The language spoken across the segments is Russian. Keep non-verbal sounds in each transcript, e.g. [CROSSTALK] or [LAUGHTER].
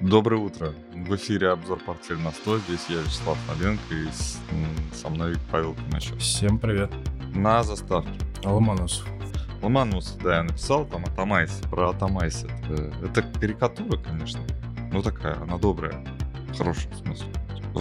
Доброе утро. В эфире обзор «Портфель на 100». Здесь я, Вячеслав Новенко, и с- со мной Павел Коначев. Всем привет. На заставке. Ломоносов. Ломанус, да, я написал там Atomyze, про Atomyze. Это, это карикатура, конечно. Ну такая, она добрая. В хорошем смысле.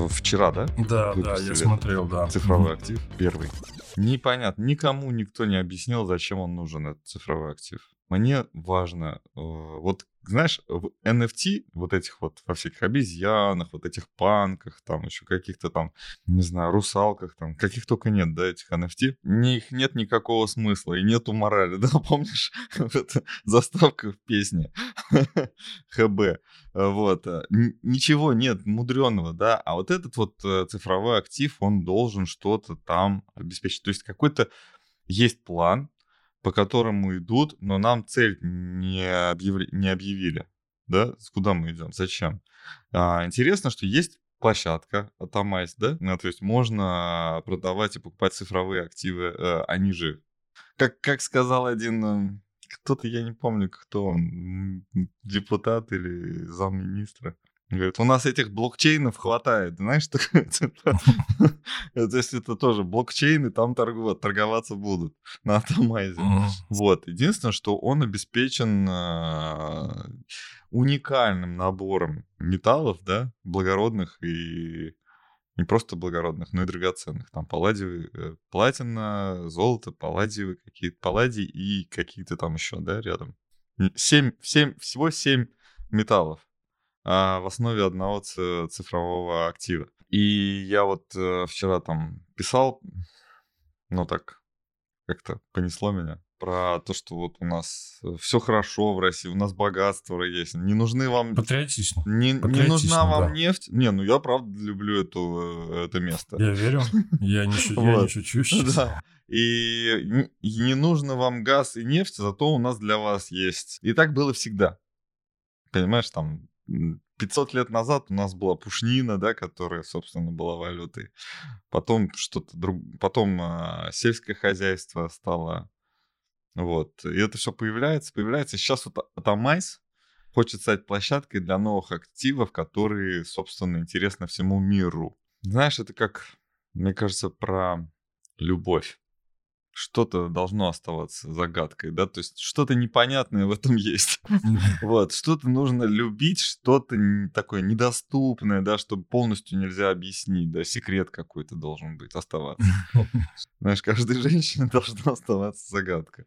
Вчера, да? Да, да, я смотрел, да. Цифровой актив первый. Непонятно, никому никто не объяснил, зачем он нужен, этот цифровой актив. Мне важно, э, вот знаешь, в NFT, вот этих вот во всяких обезьянах, вот этих панках, там еще каких-то там, не знаю, русалках, там, каких только нет, да, этих NFT, не, их нет никакого смысла и нету морали, [LAUGHS] да, помнишь, эта заставка в песне [LAUGHS] ХБ, вот, э, ничего нет мудреного, да, а вот этот вот э, цифровой актив, он должен что-то там обеспечить, то есть какой-то есть план, по которому идут, но нам цель не, объявли- не объявили, да, куда мы идем, зачем. А, интересно, что есть площадка Atomyze, да, ну, то есть можно продавать и покупать цифровые активы, э, они же, как, как сказал один, э, кто-то, я не помню, кто он, депутат или замминистра, Говорит, у нас этих блокчейнов хватает. Знаешь, [LAUGHS] такое, типа, то есть это тоже блокчейны, там торговаться будут на Атомайзе. Вот. Единственное, что он обеспечен а, уникальным набором металлов, да, благородных и не просто благородных, но и драгоценных. Там палладиевый, э, платина, золото, палладиевые какие-то, палладий и какие-то там еще, да, рядом. Семь, семь, всего семь металлов в основе одного цифрового актива. И я вот э, вчера там писал, ну так, как-то понесло меня про то, что вот у нас все хорошо в России, у нас богатство есть, не нужны вам... Патриотично. Не, не патриотично, нужна вам да. нефть. Не, ну я правда люблю эту, э, это место. Я верю. Я не, я не шучу сейчас. Да. И не нужно вам газ и нефть, зато у нас для вас есть. И так было всегда. Понимаешь, там 500 лет назад у нас была пушнина, да, которая, собственно, была валютой. Потом что-то друг... Потом а, сельское хозяйство стало... Вот. И это все появляется, появляется. Сейчас вот Atomyze хочет стать площадкой для новых активов, которые, собственно, интересны всему миру. Знаешь, это как, мне кажется, про любовь. Что-то должно оставаться загадкой, да, то есть что-то непонятное в этом [LAUGHS] есть. Вот, что-то нужно любить, что-то такое недоступное, да, чтобы полностью нельзя объяснить, да, секрет какой-то должен быть, оставаться. [LAUGHS] Знаешь, каждой [LAUGHS] женщине должна оставаться загадка.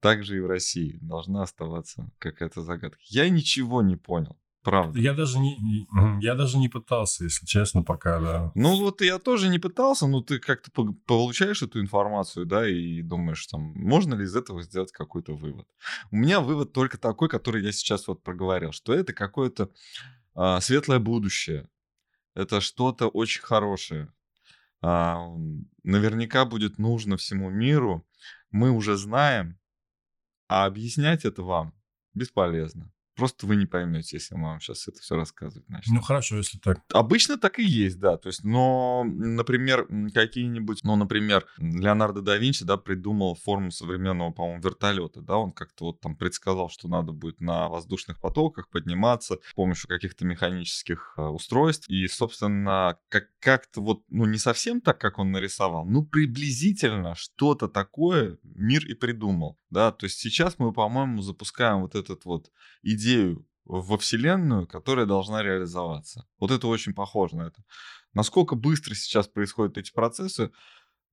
Так же и в России должна оставаться какая-то загадка. Я ничего не понял, правда. Я даже не, я даже не пытался, если честно, пока, да. Ну вот я тоже не пытался, но ты как-то по- получаешь эту информацию, да, и думаешь, там, можно ли из этого сделать какой-то вывод. У меня вывод только такой, который я сейчас вот проговорил, что это какое-то а, светлое будущее, это что-то очень хорошее. А, наверняка будет нужно всему миру, мы уже знаем, а объяснять это вам бесполезно. Просто вы не поймете, если мы вам сейчас это все рассказывать начнем. Ну хорошо, если так. Обычно так и есть, да. То есть, но, например, какие-нибудь, ну, например, Леонардо да Винчи, да, придумал форму современного, по-моему, вертолета, да, он как-то вот там предсказал, что надо будет на воздушных потоках подниматься с помощью каких-то механических э, устройств. И, собственно, как- как-то вот, ну, не совсем так, как он нарисовал, ну, приблизительно что-то такое мир и придумал, да. То есть сейчас мы, по-моему, запускаем вот этот вот идею во Вселенную, которая должна реализоваться. Вот это очень похоже на это. Насколько быстро сейчас происходят эти процессы,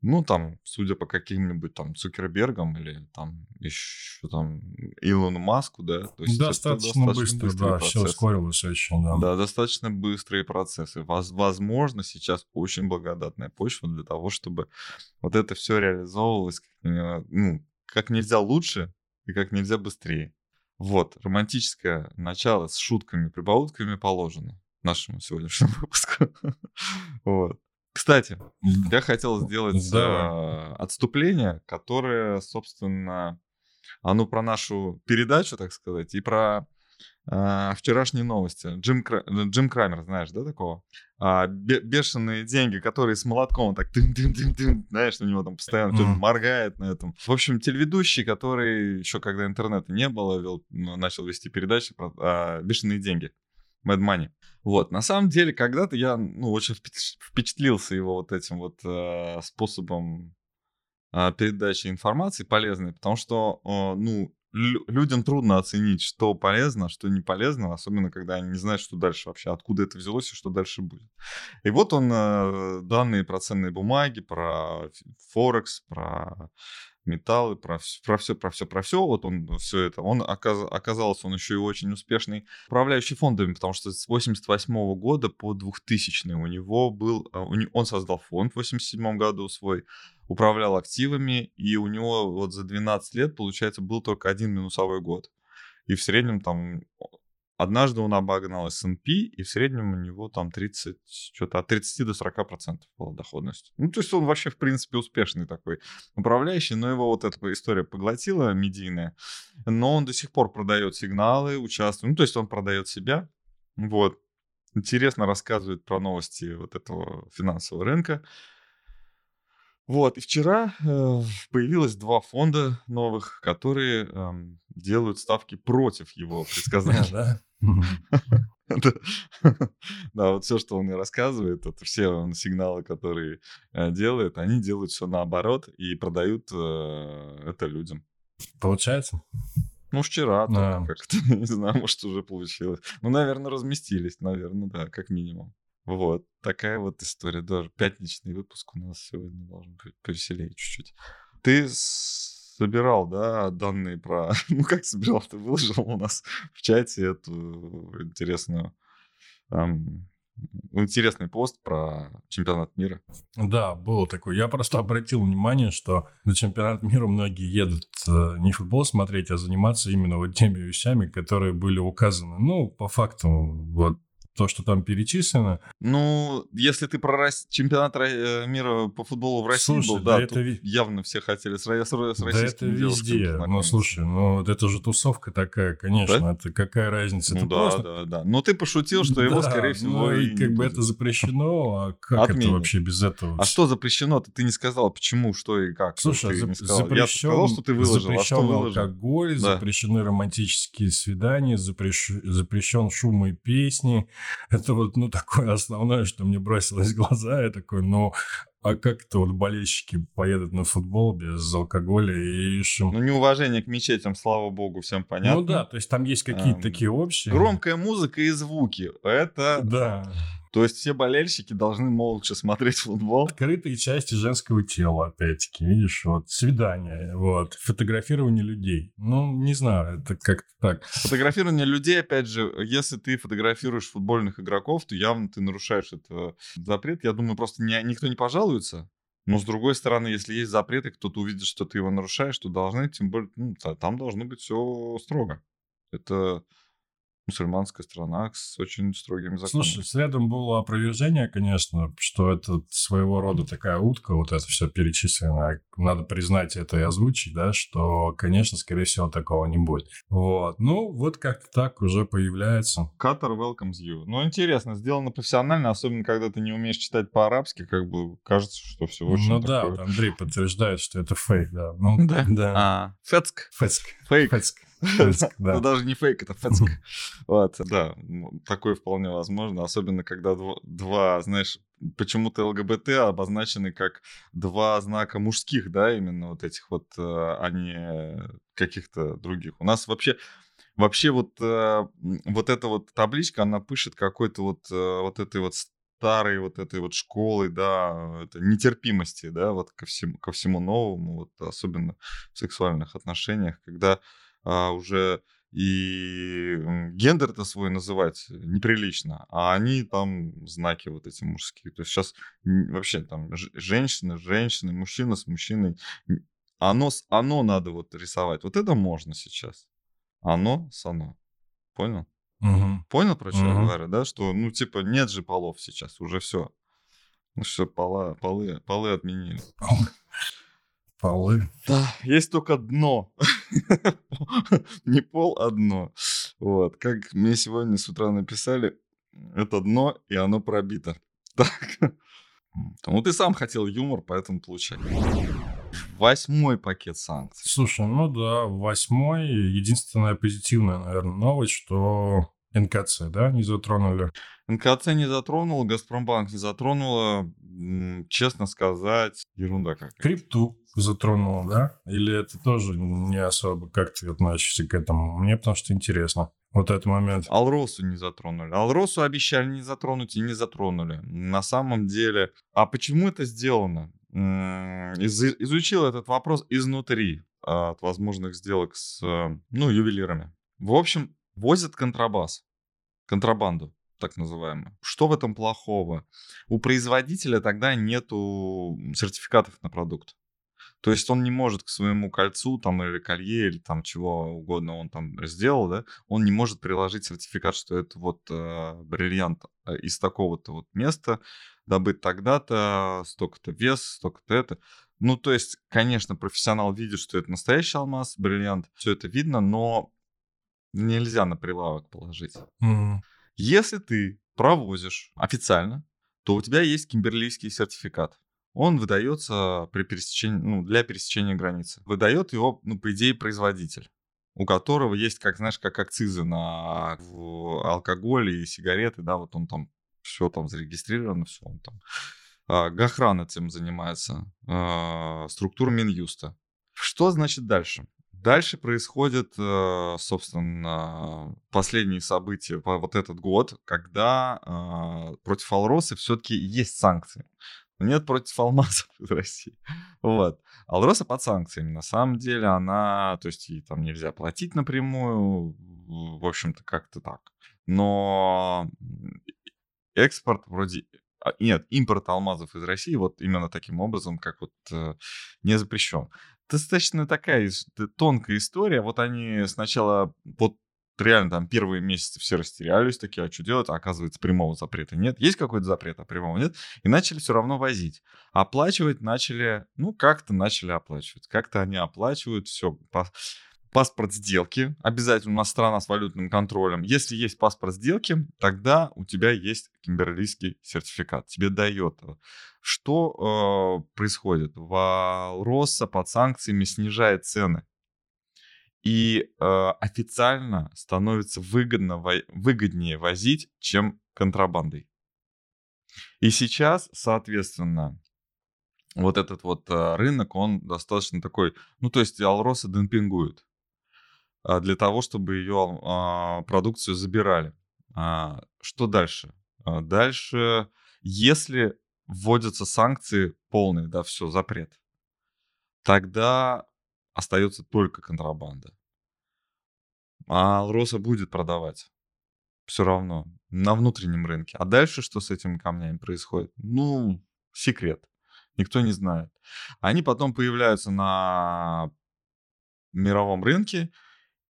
ну, там, судя по каким-нибудь там Цукербергам или там еще там Илону Маску, да, то есть это достаточно, быстро, да, все процессы. ускорилось очень, да. Да, достаточно быстрые процессы. Воз- Возможно, сейчас очень благодатная почва для того, чтобы вот это все реализовывалось э, ну, как нельзя лучше и как нельзя быстрее. Вот, романтическое начало с шутками, прибаутками положено нашему сегодняшнему [LAUGHS] выпуску. Вот. Кстати, я хотел сделать Давай. э, отступление, которое, собственно, оно про нашу передачу, так сказать, и про э, вчерашние новости. Джим, Кра- э, Джим Крамер, знаешь, да, такого? А, бе- бешеные деньги, которые с молотком так тын-тын-тын-тын, знаешь, на него там постоянно Мгм. моргает на этом. В общем, телеведущий, который еще когда интернета не было, вел- ну, начал вести передачи про а, бешеные деньги. Mad Money. Вот, на самом деле, когда-то я, ну, очень впечатлился его вот этим вот э, способом э, передачи информации полезной, потому что, э, ну, людям трудно оценить, что полезно, что не полезно, особенно когда они не знают, что дальше вообще, откуда это взялось и что дальше будет. И вот он э, данные про ценные бумаги, про Форекс, про металлы, про, про все, про все, про все. Вот он все это. Он оказ, оказался, он еще и очень успешный управляющий фондами, потому что с 88 года по 2000 у него был, а, он создал фонд в 87 году свой, управлял активами, и у него вот за 12 лет, получается, был только один минусовой год. И в среднем там Однажды он обогнал S&P, и в среднем у него там 30, что-то от 30 до 40 процентов была доходность. Ну, то есть он вообще, в принципе, успешный такой управляющий, но его вот эта история поглотила медийная, но он до сих пор продает сигналы, участвует, ну, то есть он продает себя, вот. Интересно рассказывает про новости вот этого финансового рынка. Вот, и вчера э, появилось два фонда новых, которые э, делают ставки против его предсказаний. Да. [LAUGHS] [LAUGHS] Да, вот все, что он мне рассказывает, это все сигналы, которые э, делает, они делают все наоборот и продают э, это людям. Получается? Ну, вчера да. как-то, [LAUGHS] не знаю, может, уже получилось. Ну, наверное, разместились, наверное, да, как минимум. Вот, такая вот история. Даже пятничный выпуск у нас сегодня должен быть повеселее чуть-чуть. Ты собирал, да, данные про... [LAUGHS] Ну, как собирал? Ты выложил у нас в чате эту интересную... Эм, интересный пост про чемпионат мира. Да, был такой. Я просто обратил внимание, что на чемпионат мира многие едут э, не футбол смотреть, а заниматься именно вот теми вещами, которые были указаны. Ну, по факту, вот то, что там перечислено. Ну, если ты про Рос... чемпионат э, мира по футболу в России слушай, был, да, да это ви... явно все хотели с, с, с Да это везде. Ну, слушай, ну, это же тусовка такая, конечно. Да? Это какая разница? Ну, это да, просто... да, да. Но ты пошутил, что его, да, скорее всего, ну, и как бы это запрещено, а как Отменит. это вообще без этого? А что запрещено-то? Ты не сказал, почему, что и как. Слушай, не сказал. запрещен, Я сказал, что ты выложил, запрещен а что выложил? алкоголь, да. запрещены романтические свидания, запрещ... запрещен шум и песни. Это вот, ну, ну, такое основное, что мне бросилось в глаза, я такой, ну, а как это вот болельщики поедут на футбол без алкоголя и шум? Ну, неуважение к мечетям, слава богу, всем понятно. Ну да, то есть там есть какие-то эм, такие общие. Громкая музыка и звуки. Это... Да. То есть все болельщики должны молча смотреть футбол. Открытые части женского тела, опять-таки, видишь, вот, свидание, вот, фотографирование людей. Ну, не знаю, это как-то так. Фотографирование людей, опять же, если ты фотографируешь футбольных игроков, то явно ты нарушаешь этот запрет. Я думаю, просто не, никто не пожалуется. Но с другой стороны, если есть запреты, кто-то увидит, что ты его нарушаешь, то должны, тем более, ну, там должно быть все строго. Это мусульманская страна с очень строгими законами. Слушай, следом было опровержение, конечно, что это своего рода такая утка, вот это все перечислено. Надо признать это и озвучить, да, что, конечно, скорее всего, такого не будет. Вот. Ну, вот как-то так уже появляется. Катар welcomes you. Ну, интересно, сделано профессионально, особенно когда ты не умеешь читать по-арабски, как бы кажется, что все очень Ну такое... да, вот Андрей подтверждает, что это фейк, да. [LAUGHS] Ну, да? Да. А, фецк. Фецк. Фейк. Фецк. Ну, даже не фейк, это фэцк. Вот, да, такое вполне возможно, особенно когда два, знаешь, почему-то ЛГБТ обозначены как два знака мужских, да, именно вот этих вот, э, а не каких-то других. У нас вообще Вообще вот, э, вот эта вот табличка, она пишет какой-то вот, э, вот этой вот старой вот этой вот школы, да, это нетерпимости, да, вот ко всему, ко всему новому, вот особенно в сексуальных отношениях, когда а, уже и гендер-то свой называть неприлично, а они там знаки вот эти мужские. То есть сейчас вообще там женщина, женщина, мужчина с мужчиной. Оно, оно надо вот рисовать. Вот это можно сейчас. Оно с оно. Понял? Угу. Понял, про что угу. я говорю, да? Что, ну, типа, нет же полов сейчас, уже все. Ну, все, пола, полы, полы отменили. Полы. Да, есть только дно. Не пол, а дно. Вот, как мне сегодня с утра написали, это дно, и оно пробито. Так. Ну, ты сам хотел юмор, поэтому получай. Восьмой пакет санкций. Слушай, ну да, восьмой. Единственная позитивная, наверное, новость, что НКЦ, да, не затронули? НКЦ не затронул, Газпромбанк не затронула. Честно сказать, ерунда какая-то. Крипту затронула, да? Или это тоже не особо? Как ты относишься к этому? Мне потому что интересно. Вот этот момент. Алросу не затронули. Алросу обещали не затронуть и не затронули. На самом деле... А почему это сделано? Из, изучил этот вопрос изнутри от возможных сделок с, ну, ювелирами. В общем, возят контрабас, контрабанду так называемую. Что в этом плохого? У производителя тогда нету сертификатов на продукт. То есть он не может к своему кольцу там или колье или там чего угодно он там сделал, да, он не может приложить сертификат, что это вот э, бриллиант э, из такого-то вот места, добыт тогда-то, столько-то вес, столько-то это. Ну, то есть, конечно, профессионал видит, что это настоящий алмаз, бриллиант, все это видно, но нельзя на прилавок положить. Mm-hmm. Если ты провозишь официально, то у тебя есть кимберлийский сертификат. Он выдается при пересечении, ну, для пересечения границы. Выдает его, ну, по идее, производитель у которого есть, как знаешь, как акцизы на алкоголь и сигареты, да, вот он там все там зарегистрировано, все он там. А, Гохран этим занимается, а, структура Минюста. Что значит дальше? Дальше происходят, э, собственно, последние события по вот этот год, когда а, против Алросы все-таки есть санкции. Нет против алмазов [LAUGHS] в России. Вот. Алроса под санкциями. На самом деле она, то есть ей там нельзя платить напрямую, в общем-то как-то так. Но экспорт вроде а, нет, импорт алмазов из России вот именно таким образом, как вот э, не запрещен достаточно такая тонкая история. Вот они сначала, вот реально там первые месяцы все растерялись, такие, а что делать? А оказывается, прямого запрета нет. Есть какой-то запрет, а прямого нет. И начали все равно возить. Оплачивать начали, ну, как-то начали оплачивать. Как-то они оплачивают все паспорт сделки, обязательно у нас страна с валютным контролем. Если есть паспорт сделки, тогда у тебя есть кимберлийский сертификат, тебе дает. Что э, происходит? Росса под санкциями снижает цены. И э, официально становится выгодно, выгоднее возить, чем контрабандой. И сейчас, соответственно, вот этот вот э, рынок, он достаточно такой, ну то есть Алроса демпингует. А, для того, чтобы ее а, продукцию забирали. А, что дальше? Дальше, если вводятся санкции полные, да, все, запрет, тогда остается только контрабанда. А Алроса будет продавать все равно на внутреннем рынке. А дальше что с этими камнями происходит? Ну, секрет. Никто не знает. Они потом появляются на мировом рынке,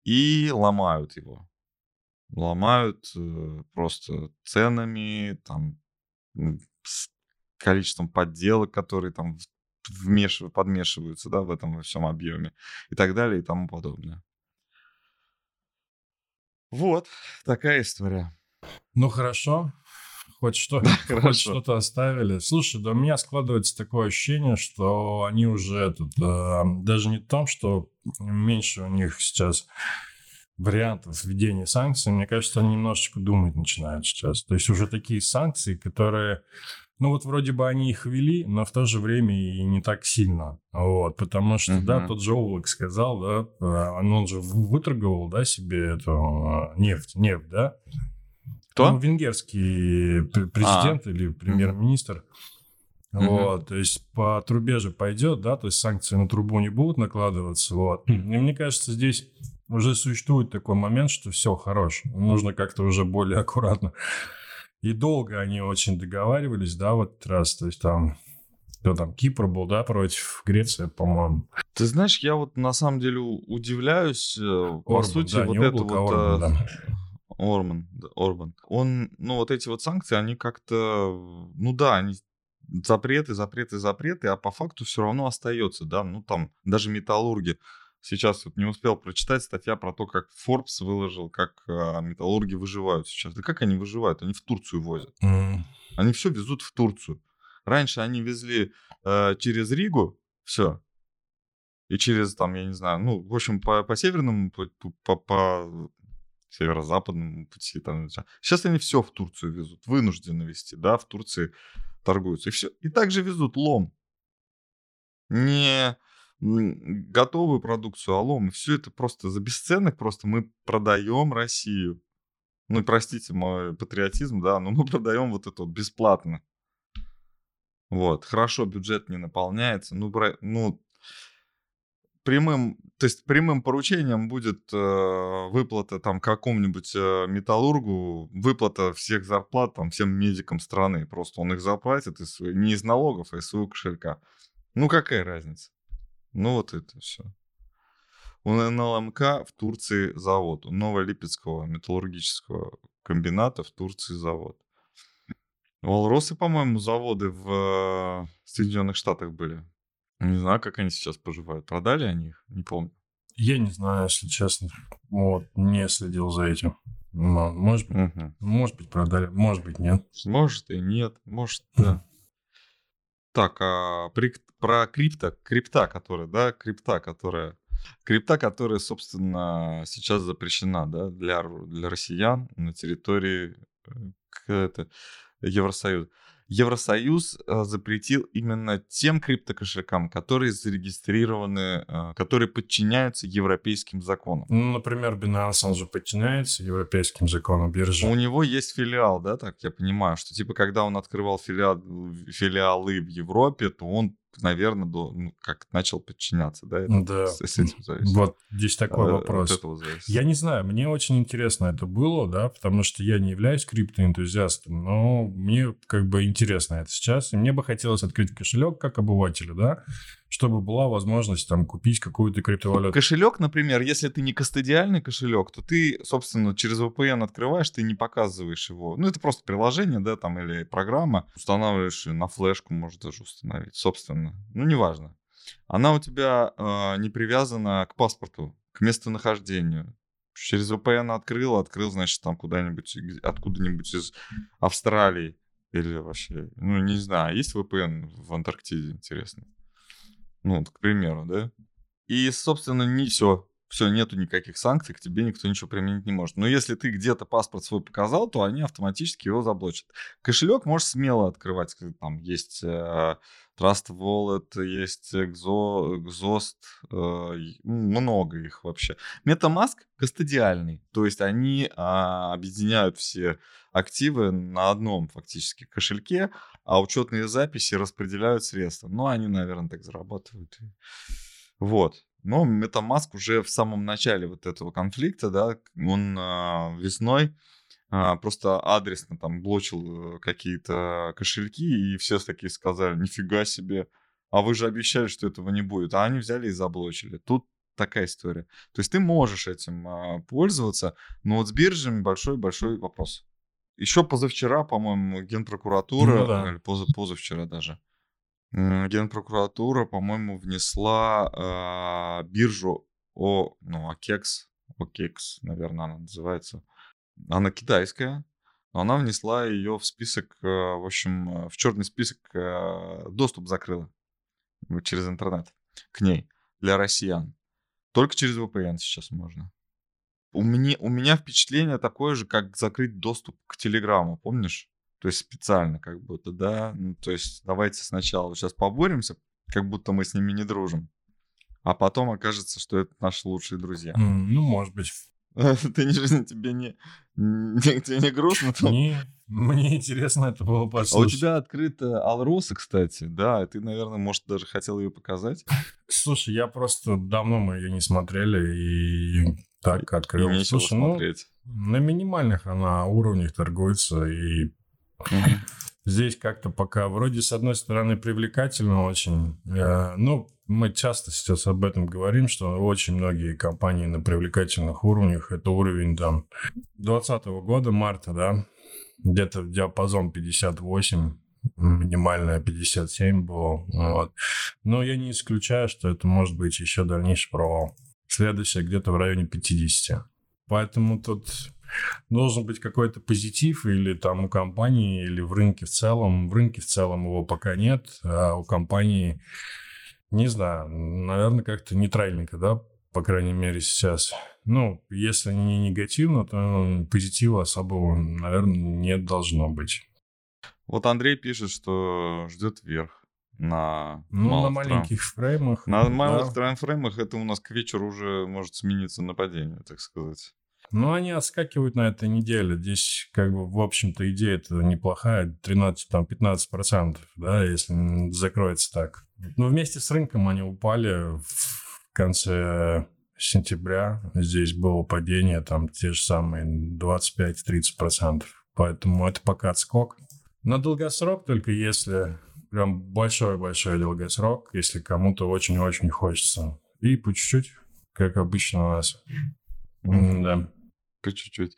и ломают его. Ломают э, просто ценами, там, с количеством подделок, которые там вмешивают, подмешиваются, да, в этом во всем объеме и так далее и тому подобное. Вот такая история. Ну хорошо, хоть, что, [LAUGHS] [LAUGHS] хоть что-то оставили. Слушай, да у меня складывается такое ощущение, что они уже тут, э, даже не в том, что меньше у них сейчас вариантов введения санкций, мне кажется, они немножечко думать начинают сейчас. То есть уже такие санкции, которые, ну вот вроде бы они их ввели, но в то же время и не так сильно. Вот, потому что, uh-huh. да, тот же Олвик сказал, да, э, он же выторговал, да, себе эту э, нефть, нефть, да, кто? Ну, венгерский президент а. или премьер-министр. Mm-hmm. Вот, то есть по трубе же пойдет, да, то есть санкции на трубу не будут накладываться, вот. И мне кажется, здесь уже существует такой момент, что все хорош, нужно как-то уже более аккуратно. И долго они очень договаривались, да, вот раз, то есть там кто там, Кипр был, да, против Греции, по-моему. Ты знаешь, я вот на самом деле удивляюсь, Орбан, э, по сути, да, вот это вот... Орбан, э, да. Орман, да, Орбан. Он, ну, вот эти вот санкции, они как-то, ну да, они запреты, запреты, запреты, а по факту все равно остается, да, ну там даже металлурги. Сейчас вот не успел прочитать статья про то, как Forbes выложил, как а, металлурги выживают сейчас. Да как они выживают? Они в Турцию возят. Mm. Они все везут в Турцию. Раньше они везли э, через Ригу, все. И через там, я не знаю, ну, в общем, по, по северному, по, по, по северо-западному пути. Там. Сейчас они все в Турцию везут, вынуждены везти, да, в Турции торгуются. И все. И также везут лом. Не готовую продукцию, а лом. И все это просто за бесценок, просто мы продаем Россию. Ну, простите мой патриотизм, да, но мы продаем вот это вот бесплатно. Вот, хорошо, бюджет не наполняется. Ну, бра... ну прямым, то есть прямым поручением будет э, выплата там какому-нибудь э, металлургу, выплата всех зарплат там всем медикам страны. Просто он их заплатит из, не из налогов, а из своего кошелька. Ну, какая разница? Ну, вот это все. У НЛМК в Турции завод. У Новолипецкого металлургического комбината в Турции завод. У Алросы, по-моему, заводы в э, Соединенных Штатах были. Не знаю, как они сейчас поживают. Продали они их? Не помню. Я не знаю, если честно. Вот, не следил за этим. Может, угу. может быть, продали, может быть, нет. Может и нет, может, [LAUGHS] да. Так, а при, про крипто, крипта, которая, да, крипта, которая, крипта, которая, собственно, сейчас запрещена, да, для, для россиян на территории э, это, Евросоюза. Евросоюз э, запретил именно тем криптокошелькам, которые зарегистрированы, э, которые подчиняются европейским законам. Ну, например, Binance, он же подчиняется европейским законам биржи. У него есть филиал, да, так я понимаю, что типа когда он открывал филиал, филиалы в Европе, то он наверное, до, ну, как начал подчиняться, да? Это да. С, с этим зависит. Вот здесь такой а, вопрос. Я не знаю, мне очень интересно это было, да, потому что я не являюсь криптоэнтузиастом, но мне как бы интересно это сейчас, и мне бы хотелось открыть кошелек как обывателю, да, чтобы была возможность там купить какую-то криптовалюту. Кошелек, например, если ты не кастодиальный кошелек, то ты, собственно, через VPN открываешь, ты не показываешь его. Ну, это просто приложение, да, там, или программа. Устанавливаешь на флешку, можешь даже установить, собственно. Ну, неважно. Она у тебя э, не привязана к паспорту, к местонахождению. Через VPN открыл, открыл, значит, там куда-нибудь, откуда-нибудь из Австралии. Или вообще, ну, не знаю, есть VPN в Антарктиде, интересно? Ну, к примеру, да? И, собственно, не все. Все, нету никаких санкций, к тебе никто ничего применить не может. Но если ты где-то паспорт свой показал, то они автоматически его заблочат. Кошелек можешь смело открывать. Там есть э, Trust Wallet, есть Exo, Exhaust, э, много их вообще. MetaMask кастодиальный, то есть они э, объединяют все активы на одном фактически кошельке, а учетные записи распределяют средства. Ну, они, наверное, так зарабатывают. Вот. Но MetaMask уже в самом начале вот этого конфликта, да, он э, весной э, просто адресно там блочил э, какие-то кошельки, и все такие сказали, нифига себе, а вы же обещали, что этого не будет. А они взяли и заблочили. Тут такая история. То есть ты можешь этим э, пользоваться, но вот с биржами большой-большой вопрос. Еще позавчера, по-моему, Генпрокуратура, ну, да. или поза, позавчера даже, Генпрокуратура, по-моему, внесла э, биржу О, ну, Окекс, Окекс, наверное, она называется. Она китайская, но она внесла ее в список, э, в общем, э, в черный список э, доступ закрыла через интернет к ней для россиян. Только через VPN сейчас можно. У меня, у меня впечатление такое же, как закрыть доступ к Телеграму, помнишь? То есть специально как будто, да? Ну, то есть давайте сначала сейчас поборемся, как будто мы с ними не дружим. А потом окажется, что это наши лучшие друзья. Ну, может быть. [LAUGHS] Ты не, тебе не, тебе не грустно? Там? Не, мне интересно это было послушать. А у тебя открыта Алроса, кстати, да, ты, наверное, может, даже хотел ее показать. Слушай, я просто давно мы ее не смотрели, и так открыл. И Слушай, ну, смотреть. на минимальных она уровнях торгуется, и [LAUGHS] Здесь как-то пока вроде с одной стороны привлекательно очень. Э, ну, мы часто сейчас об этом говорим, что очень многие компании на привлекательных уровнях, это уровень там 2020 года, марта, да, где-то в диапазон 58, минимальная 57 было. Вот. Но я не исключаю, что это может быть еще дальнейший провал. Следующее где-то в районе 50. Поэтому тут должен быть какой-то позитив или там у компании, или в рынке в целом. В рынке в целом его пока нет, а у компании, не знаю, наверное, как-то нейтральненько, да, по крайней мере, сейчас. Ну, если не негативно, то позитива особого, наверное, не должно быть. Вот Андрей пишет, что ждет вверх на ну, на маленьких фреймах. На малых да. фреймах это у нас к вечеру уже может смениться нападение, так сказать. Ну, они отскакивают на этой неделе. Здесь, как бы, в общем-то, идея это неплохая. 13, там, 15 процентов, да, если закроется так. Но вместе с рынком они упали в конце сентября. Здесь было падение, там, те же самые 25-30 процентов. Поэтому это пока отскок. На долгосрок только если прям большой-большой долгосрок, если кому-то очень-очень хочется. И по чуть-чуть, как обычно у нас. Да. По чуть-чуть.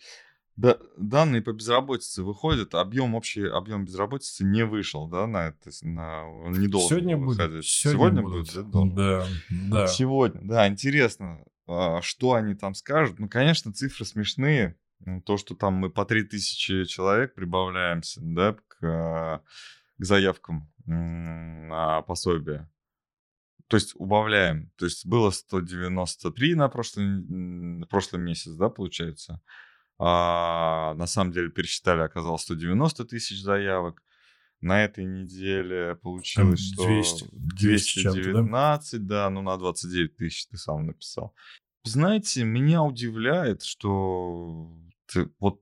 Да, данные по безработице выходят, объем общий объем безработицы не вышел, да, на это, на, он не должен Сегодня будет. Сегодня, Сегодня будет, да, Да, да. Сегодня, да, интересно, а, что они там скажут. Ну, конечно, цифры смешные. То, что там мы по 3000 человек прибавляемся, да, к, к заявкам на пособие. То есть убавляем. То есть было 193 на прошлый, на прошлый месяц, да, получается. А на самом деле пересчитали, оказалось 190 тысяч заявок. На этой неделе получилось, 200, что 219, да? да, ну на 29 тысяч ты сам написал. Знаете, меня удивляет, что ты, вот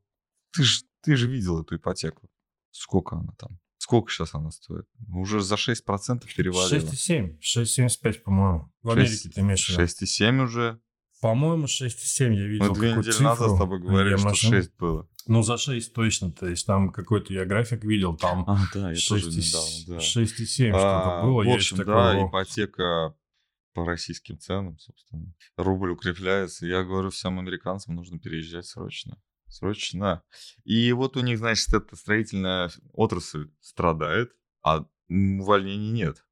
ты же ты же видел эту ипотеку. Сколько она там? Сколько сейчас она стоит? Уже за 6% перевалила. 6,7. 6,75, по-моему. В Америке ты имеешь в виду. 6,7 уже. По-моему, 6,7 я видел. Мы две недели цифру. назад с тобой говорили, что машин... 6 было. Ну, за 6 точно. То есть там какой-то я график видел, там а, да, я 6, тоже недавно, да. 6,7 а, что-то было. В общем, да, такого... ипотека по российским ценам, собственно. Рубль укрепляется. Я говорю всем американцам, нужно переезжать срочно. Срочно. И вот у них, значит, эта строительная отрасль страдает, а увольнений нет.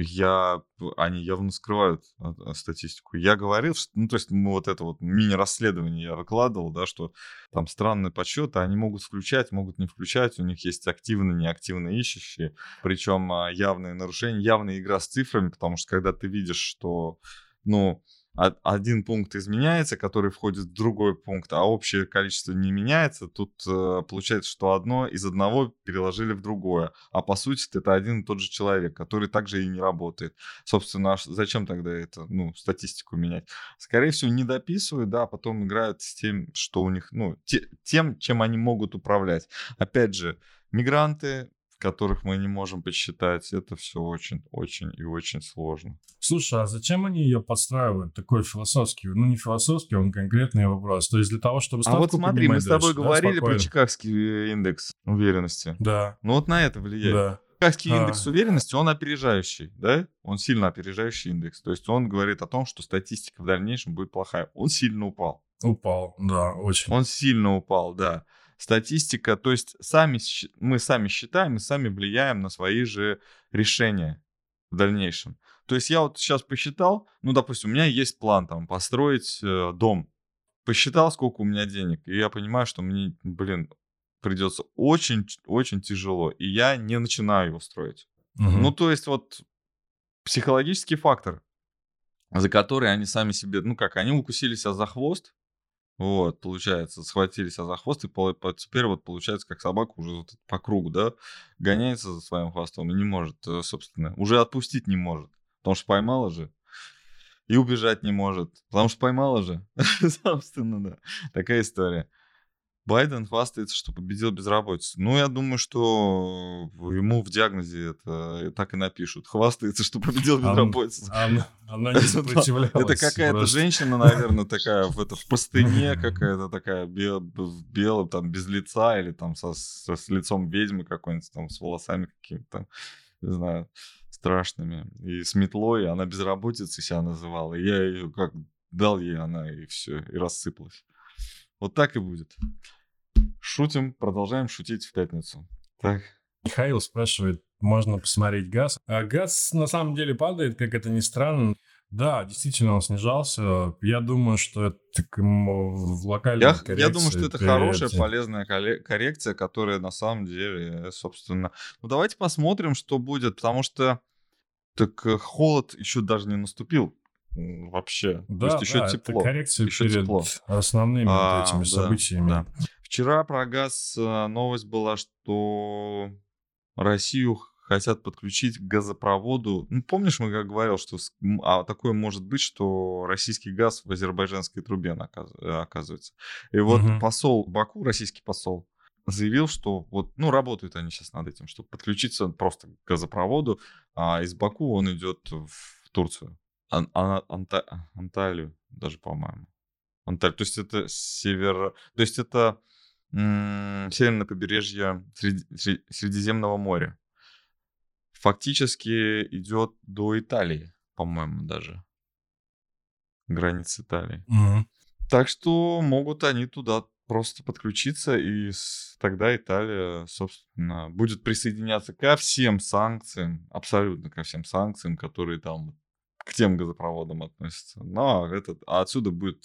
Я, они явно скрывают а, а, статистику. Я говорил, что, ну, то есть, мы вот это вот мини-расследование я выкладывал, да, что там странные подсчеты, они могут включать, могут не включать, у них есть активные, неактивные ищущие, причем а, явные нарушения, явная игра с цифрами, потому что когда ты видишь, что, ну, один пункт изменяется, который входит в другой пункт, а общее количество не меняется, тут э, получается, что одно из одного переложили в другое. А по сути это один и тот же человек, который также и не работает. Собственно, зачем тогда это, ну, статистику менять? Скорее всего, не дописывают, да, а потом играют с тем, что у них, ну, те, тем, чем они могут управлять. Опять же, мигранты, которых мы не можем посчитать. Это все очень-очень и очень сложно. Слушай, а зачем они ее подстраивают? Такой философский, ну не философский, он конкретный вопрос. То есть для того, чтобы А вот смотри, мы с тобой дальше, говорили да, про Чикагский индекс уверенности. Да. Ну вот на это влияет. Да. Чикагский а. индекс уверенности, он опережающий, да? Он сильно опережающий индекс. То есть он говорит о том, что статистика в дальнейшем будет плохая. Он сильно упал. Упал, да, очень. Он сильно упал, да статистика, то есть сами, мы сами считаем и сами влияем на свои же решения в дальнейшем. То есть я вот сейчас посчитал, ну, допустим, у меня есть план там построить э, дом. Посчитал, сколько у меня денег, и я понимаю, что мне, блин, придется очень-очень тяжело, и я не начинаю его строить. Угу. Ну, то есть вот психологический фактор, за который они сами себе, ну как, они укусили себя за хвост, вот, получается, схватились за хвост, и теперь вот получается, как собака уже вот по кругу, да, гоняется за своим хвостом и не может, э, собственно, уже отпустить не может, потому что поймала же, и убежать не может, потому что поймала же, [LAUGHS] собственно, да, такая история. Байден хвастается, что победил безработицу. Ну, я думаю, что ему в диагнозе это так и напишут. Хвастается, что победил безработицу. Она, она [LAUGHS] не сопротивлялась. Это какая-то женщина, наверное, такая в, это, в простыне, [LAUGHS] какая-то такая в белом, там, без лица, или там со, со, с лицом ведьмы какой-нибудь, там, с волосами какими-то там, не знаю, страшными. И с метлой она безработицей себя называла. И я ее как дал ей она, и все, и рассыпалась. Вот так и будет. Шутим, продолжаем шутить в пятницу. Так. Михаил спрашивает, можно посмотреть газ. А газ на самом деле падает, как это ни странно. Да, действительно, он снижался. Я думаю, что это в локальной я, коррекции. Я думаю, что это хорошая, полезная коррекция, которая на самом деле, собственно... Ну, давайте посмотрим, что будет, потому что так э, холод еще даже не наступил. Вообще. Да, То есть еще да, тепло. Это коррекция еще перед тепло. основными а, вот этими да, событиями. Да. Вчера про газ э, новость была, что Россию хотят подключить к газопроводу. Ну, помнишь, мы как говорил, что а такое может быть, что российский газ в азербайджанской трубе оказывается. И вот угу. посол Баку, российский посол, заявил, что вот, ну, работают они сейчас над этим, чтобы подключиться просто к газопроводу, а из Баку он идет в Турцию. Ан- Ан- Анта- Анталию даже, по-моему. Анталь. То есть это север... То есть это м- северное побережье Среди... Средиземного моря фактически идет до Италии, по-моему, даже. Границ Италии. Угу. Так что могут они туда просто подключиться, и тогда Италия, собственно, будет присоединяться ко всем санкциям, абсолютно ко всем санкциям, которые там к тем газопроводам относятся. Ну, а, этот, а отсюда будет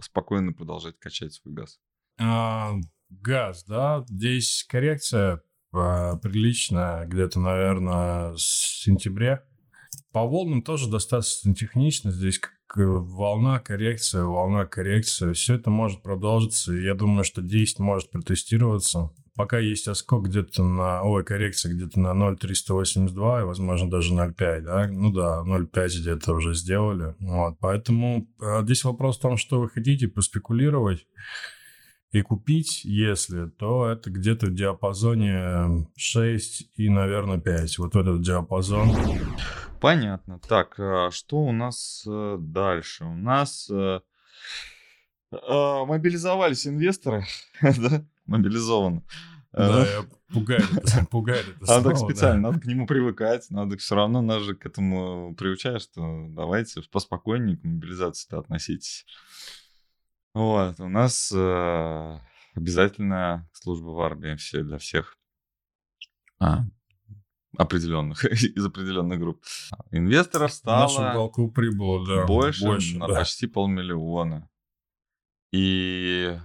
спокойно продолжать качать свой газ. А, газ, да, здесь коррекция а, прилично где-то, наверное, с сентября. По волнам тоже достаточно технично. Здесь волна, коррекция, волна, коррекция. Все это может продолжиться. Я думаю, что 10 может протестироваться. Пока есть оскок где-то на... Ой, коррекция где-то на 0,382 и, возможно, даже 0,5, да? Ну да, 0,5 где-то уже сделали. Вот, поэтому а, здесь вопрос в том, что вы хотите поспекулировать. И купить, если, то это где-то в диапазоне 6 и, наверное, 5. Вот этот диапазон. Понятно. Так, а что у нас э, дальше? У нас э, мобилизовались инвесторы, [LAUGHS] да? Мобилизованы. Да, пугает, пугает это Надо так специально, надо к нему привыкать, надо все равно, нас же к этому приучаешь, что давайте поспокойнее к мобилизации-то относитесь. Вот, у нас э, обязательно служба в армии все для всех а, определенных, [LAUGHS] из определенных групп. Инвесторов стало Нашу уголку прибыло, да, больше, больше на да. почти полмиллиона. И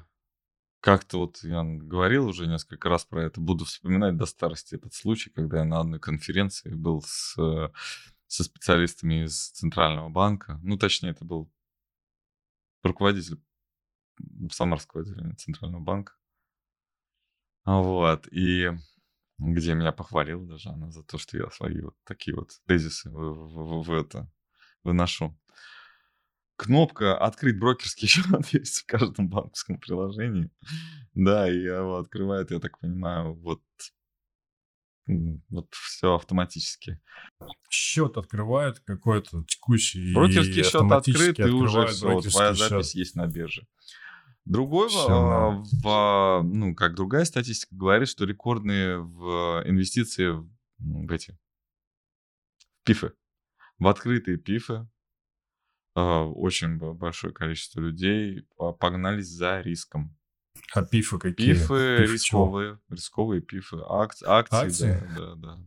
как-то вот я говорил уже несколько раз про это, буду вспоминать до старости этот случай, когда я на одной конференции был с, со специалистами из Центрального банка. Ну, точнее, это был руководитель Самарского отделения Центрального банка. Вот, и где меня похвалила даже она за то, что я свои вот такие вот тезисы в, в, в это выношу. Кнопка «Открыть брокерский счет» есть [LAUGHS] в каждом банковском приложении. Да, и его открывает, я так понимаю, вот вот все автоматически. Счет открывает какой-то текущий. Брокерский счет открыт, и уже все, твоя запись счет. есть на бирже. Другой, в, в, ну, как другая статистика говорит, что рекордные в инвестиции в, в эти пифы, в открытые пифы, очень большое количество людей погнались за риском. А пифы какие? Пифы Пиф рисковые, чего? рисковые пифы, акции, акции, да, да, да.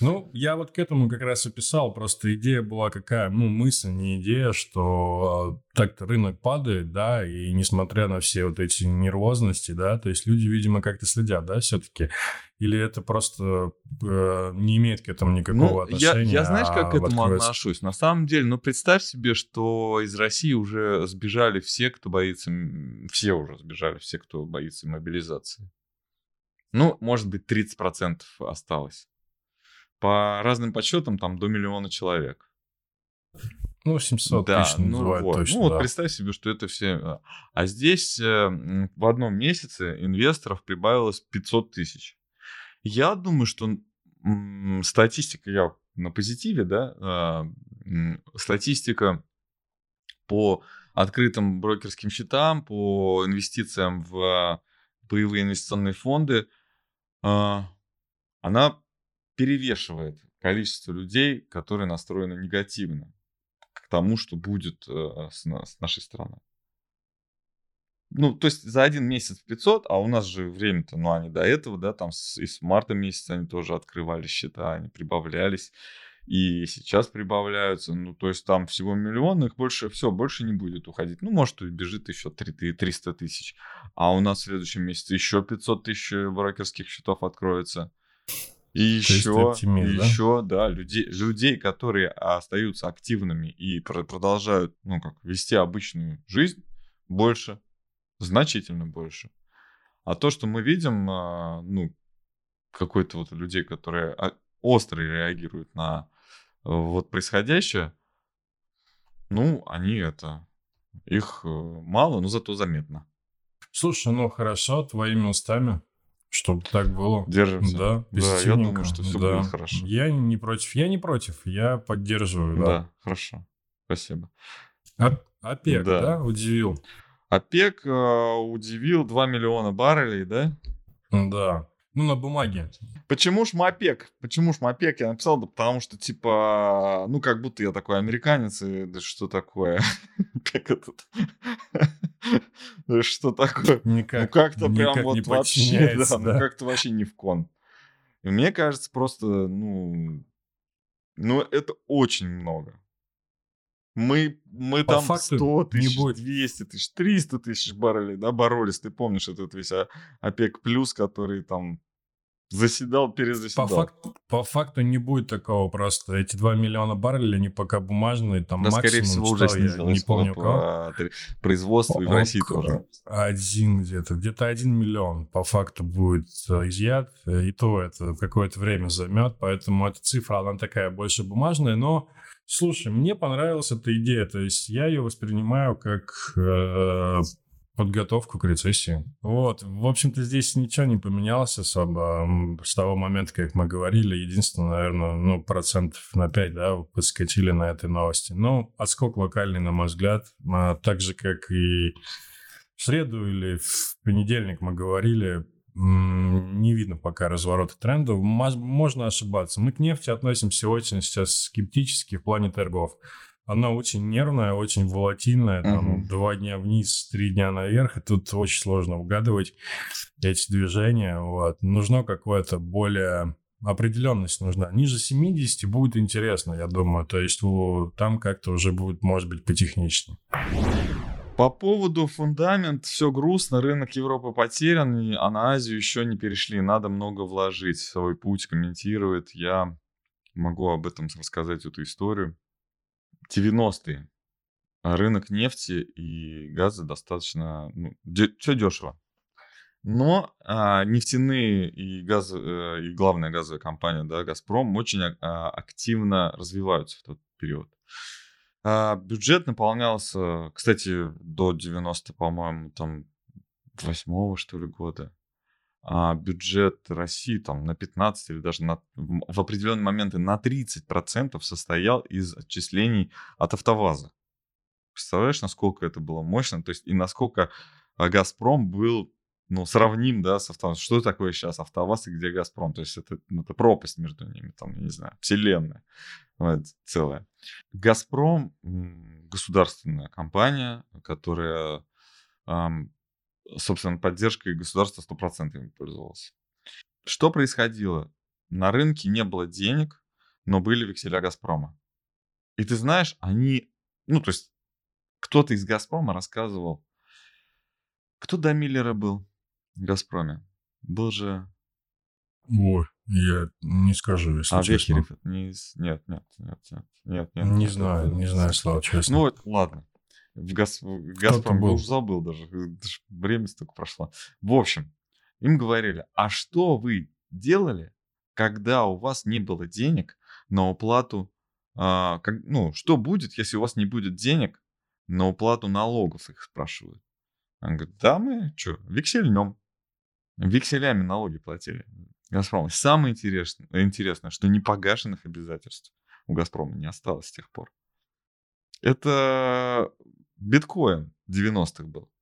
Ну, я вот к этому как раз и писал, просто идея была какая, ну, мысль, не идея, что э, так-то рынок падает, да, и несмотря на все вот эти нервозности, да, то есть люди, видимо, как-то следят, да, все-таки, или это просто э, не имеет к этому никакого ну, отношения? Я, я знаешь, как а к этому открывается... отношусь? На самом деле, ну, представь себе, что из России уже сбежали все, кто боится, все уже сбежали, все, кто боится мобилизации. Ну, может быть, 30% осталось. По разным подсчетам там до миллиона человек. Ну, 700 да, тысяч ну, вот. точно. Ну, да. вот представь себе, что это все... А, а здесь э, в одном месяце инвесторов прибавилось 500 тысяч. Я думаю, что м, статистика, я на позитиве, да, э, статистика по открытым брокерским счетам, по инвестициям в боевые инвестиционные фонды, э, она перевешивает количество людей, которые настроены негативно к тому, что будет э, с, нашей страной. Ну, то есть за один месяц 500, а у нас же время-то, ну, они до этого, да, там с, и с марта месяца они тоже открывали счета, они прибавлялись, и сейчас прибавляются, ну, то есть там всего миллион, их больше, все, больше не будет уходить. Ну, может, бежит еще 3, 300 тысяч, а у нас в следующем месяце еще 500 тысяч брокерских счетов откроется. И еще, оптимист, да? еще, да, людей, людей, которые остаются активными и продолжают, ну, как, вести обычную жизнь, больше, значительно больше. А то, что мы видим, а, ну, какой-то вот людей, которые а, остро реагируют на вот происходящее, ну, они это, их э, мало, но зато заметно. Слушай, ну хорошо, твоими устами. Чтобы так было. Держимся. Да, да я думаю, что все да. будет хорошо. Я не против. Я не против. Я поддерживаю. Да, да хорошо. Спасибо. А, ОПЕК, да. да, удивил? ОПЕК э, удивил 2 миллиона баррелей, да? Да. Ну, на бумаге. Почему ж МОПЕК? Почему ж МОПЕК я написал? Да потому что, типа, ну, как будто я такой американец, и да что такое? [LAUGHS] Как этот? Что такое? Никак, ну, как-то прям вот вообще, да, ну, как-то вообще не в кон. И мне кажется, просто, ну, ну, это очень много. Мы, мы По там факту 100 тысяч, будет. 200 тысяч, 300 тысяч баррелей, да, боролись. Ты помнишь этот весь ОПЕК плюс, который там заседал, перезаседал. По факту, по факту не будет такого просто. Эти 2 миллиона баррелей, они пока бумажные, там да, максимум, скорее всего, уже снизилось. Не помню, по производству и в России тоже. Один где-то, где-то один миллион по факту будет э, изъят, и то это какое-то время займет, поэтому эта цифра, она такая больше бумажная, но Слушай, мне понравилась эта идея, то есть я ее воспринимаю как э, подготовку к рецессии. Вот, в общем-то, здесь ничего не поменялось особо с того момента, как мы говорили. Единственное, наверное, ну, процентов на 5, да, подскочили на этой новости. Но отскок локальный, на мой взгляд, а, так же, как и в среду или в понедельник мы говорили, не видно пока разворота тренда. Можно ошибаться. Мы к нефти относимся очень сейчас скептически в плане торгов. Она очень нервная, очень волатильная. Там uh-huh. два дня вниз, три дня наверх. И тут очень сложно угадывать эти движения. Вот. Нужно какое-то более определенность нужна. Ниже 70 будет интересно, я думаю. То есть там как-то уже будет, может быть, потехничнее. По поводу фундамент, все грустно, рынок Европы потерян, а на Азию еще не перешли, надо много вложить. Свой путь комментирует, я могу об этом рассказать, эту историю. 90-е. Рынок нефти и газа достаточно, ну, все дешево. Но а, нефтяные и, газ, э, и главная газовая компания, да, «Газпром», очень а, активно развиваются в тот период. А, бюджет наполнялся, кстати, до 90, по-моему, там, восьмого, что ли, года. А бюджет России там на 15 или даже на, в определенные моменты на 30% состоял из отчислений от АвтоВАЗа. Представляешь, насколько это было мощно? То есть и насколько а, «Газпром» был ну, сравним, да, с АвтоВАЗом. Что такое сейчас АвтоВАЗ и где «Газпром»? То есть это, ну, это пропасть между ними, там, я не знаю, вселенная вот, целая. «Газпром» — государственная компания, которая, собственно, поддержкой государства 100% пользовалась. Что происходило? На рынке не было денег, но были векселя «Газпрома». И ты знаешь, они, ну, то есть кто-то из «Газпрома» рассказывал, кто до Миллера был? Газпроме. Был же... Ой, я не скажу, если а честно. Вехерев? Не, нет, нет, нет, нет, нет, нет. Не нет, знаю, нет, не знаю, Слава, [LAUGHS] честно. Ну, ладно. В, Газ... в Газпром был? уже забыл даже. даже. Время столько прошло. В общем, им говорили, а что вы делали, когда у вас не было денег на уплату, а, как, ну, что будет, если у вас не будет денег на уплату налогов, их спрашивают. Он говорит, да мы, что, вексельнем. Векселями налоги платили. Газпром. Самое интересное, интересное, что непогашенных обязательств у Газпрома не осталось с тех пор. Это биткоин 90-х был. [LAUGHS]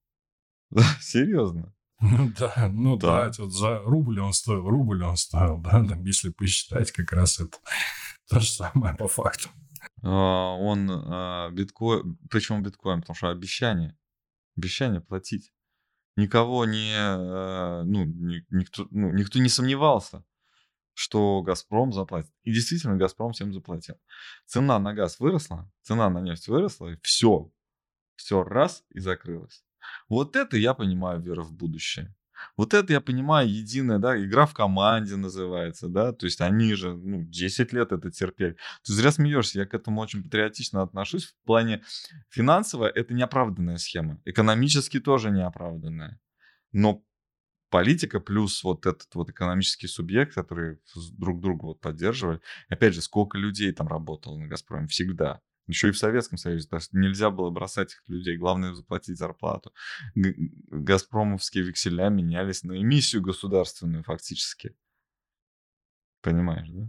Да, серьезно. Ну да, ну да, да вот за рубль он стоил, рубль он стоил, да, там, если посчитать, как раз это [LAUGHS] то же самое по факту. А, он а, биткоин, почему биткоин? Потому что обещание, обещание платить никого не, э, ну, никто, ну, никто не сомневался, что «Газпром» заплатит. И действительно, «Газпром» всем заплатил. Цена на газ выросла, цена на нефть выросла, и все. Все раз и закрылось. Вот это я понимаю вера в будущее. Вот это я понимаю, единая, да, игра в команде называется, да, то есть они же, ну, 10 лет это терпели. Ты зря смеешься, я к этому очень патриотично отношусь. В плане финансово это неоправданная схема, экономически тоже неоправданная. Но политика плюс вот этот вот экономический субъект, который друг друга вот поддерживали. Опять же, сколько людей там работало на «Газпроме» всегда. Еще и в Советском Союзе. То есть нельзя было бросать этих людей. Главное заплатить зарплату. Газпромовские векселя менялись на эмиссию государственную фактически. Понимаешь, да?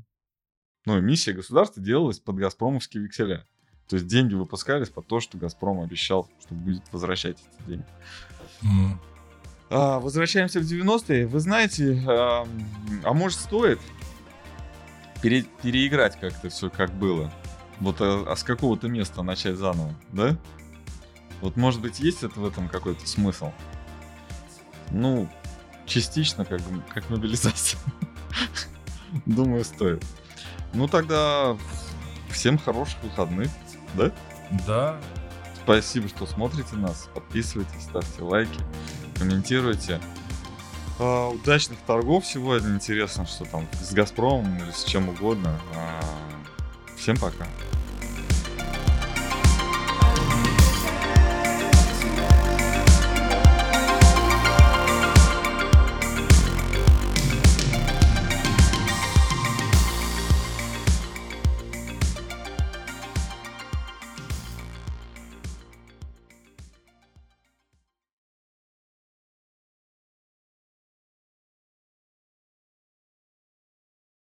Ну, эмиссия государства делалась под газпромовские векселя. То есть деньги выпускались под то, что Газпром обещал, что будет возвращать эти деньги. Mm. А, возвращаемся в 90-е. Вы знаете, а, а может стоит пере, переиграть как-то все, как было? Вот а, а с какого-то места начать заново, да? Вот может быть есть это в этом какой-то смысл? Ну, частично как, как мобилизация. [LAUGHS] Думаю, стоит. Ну тогда всем хороших выходных, да? Да. Спасибо, что смотрите нас. Подписывайтесь, ставьте лайки комментируйте. А, удачных торгов сегодня. Интересно, что там с Газпромом или с чем угодно. А, всем пока.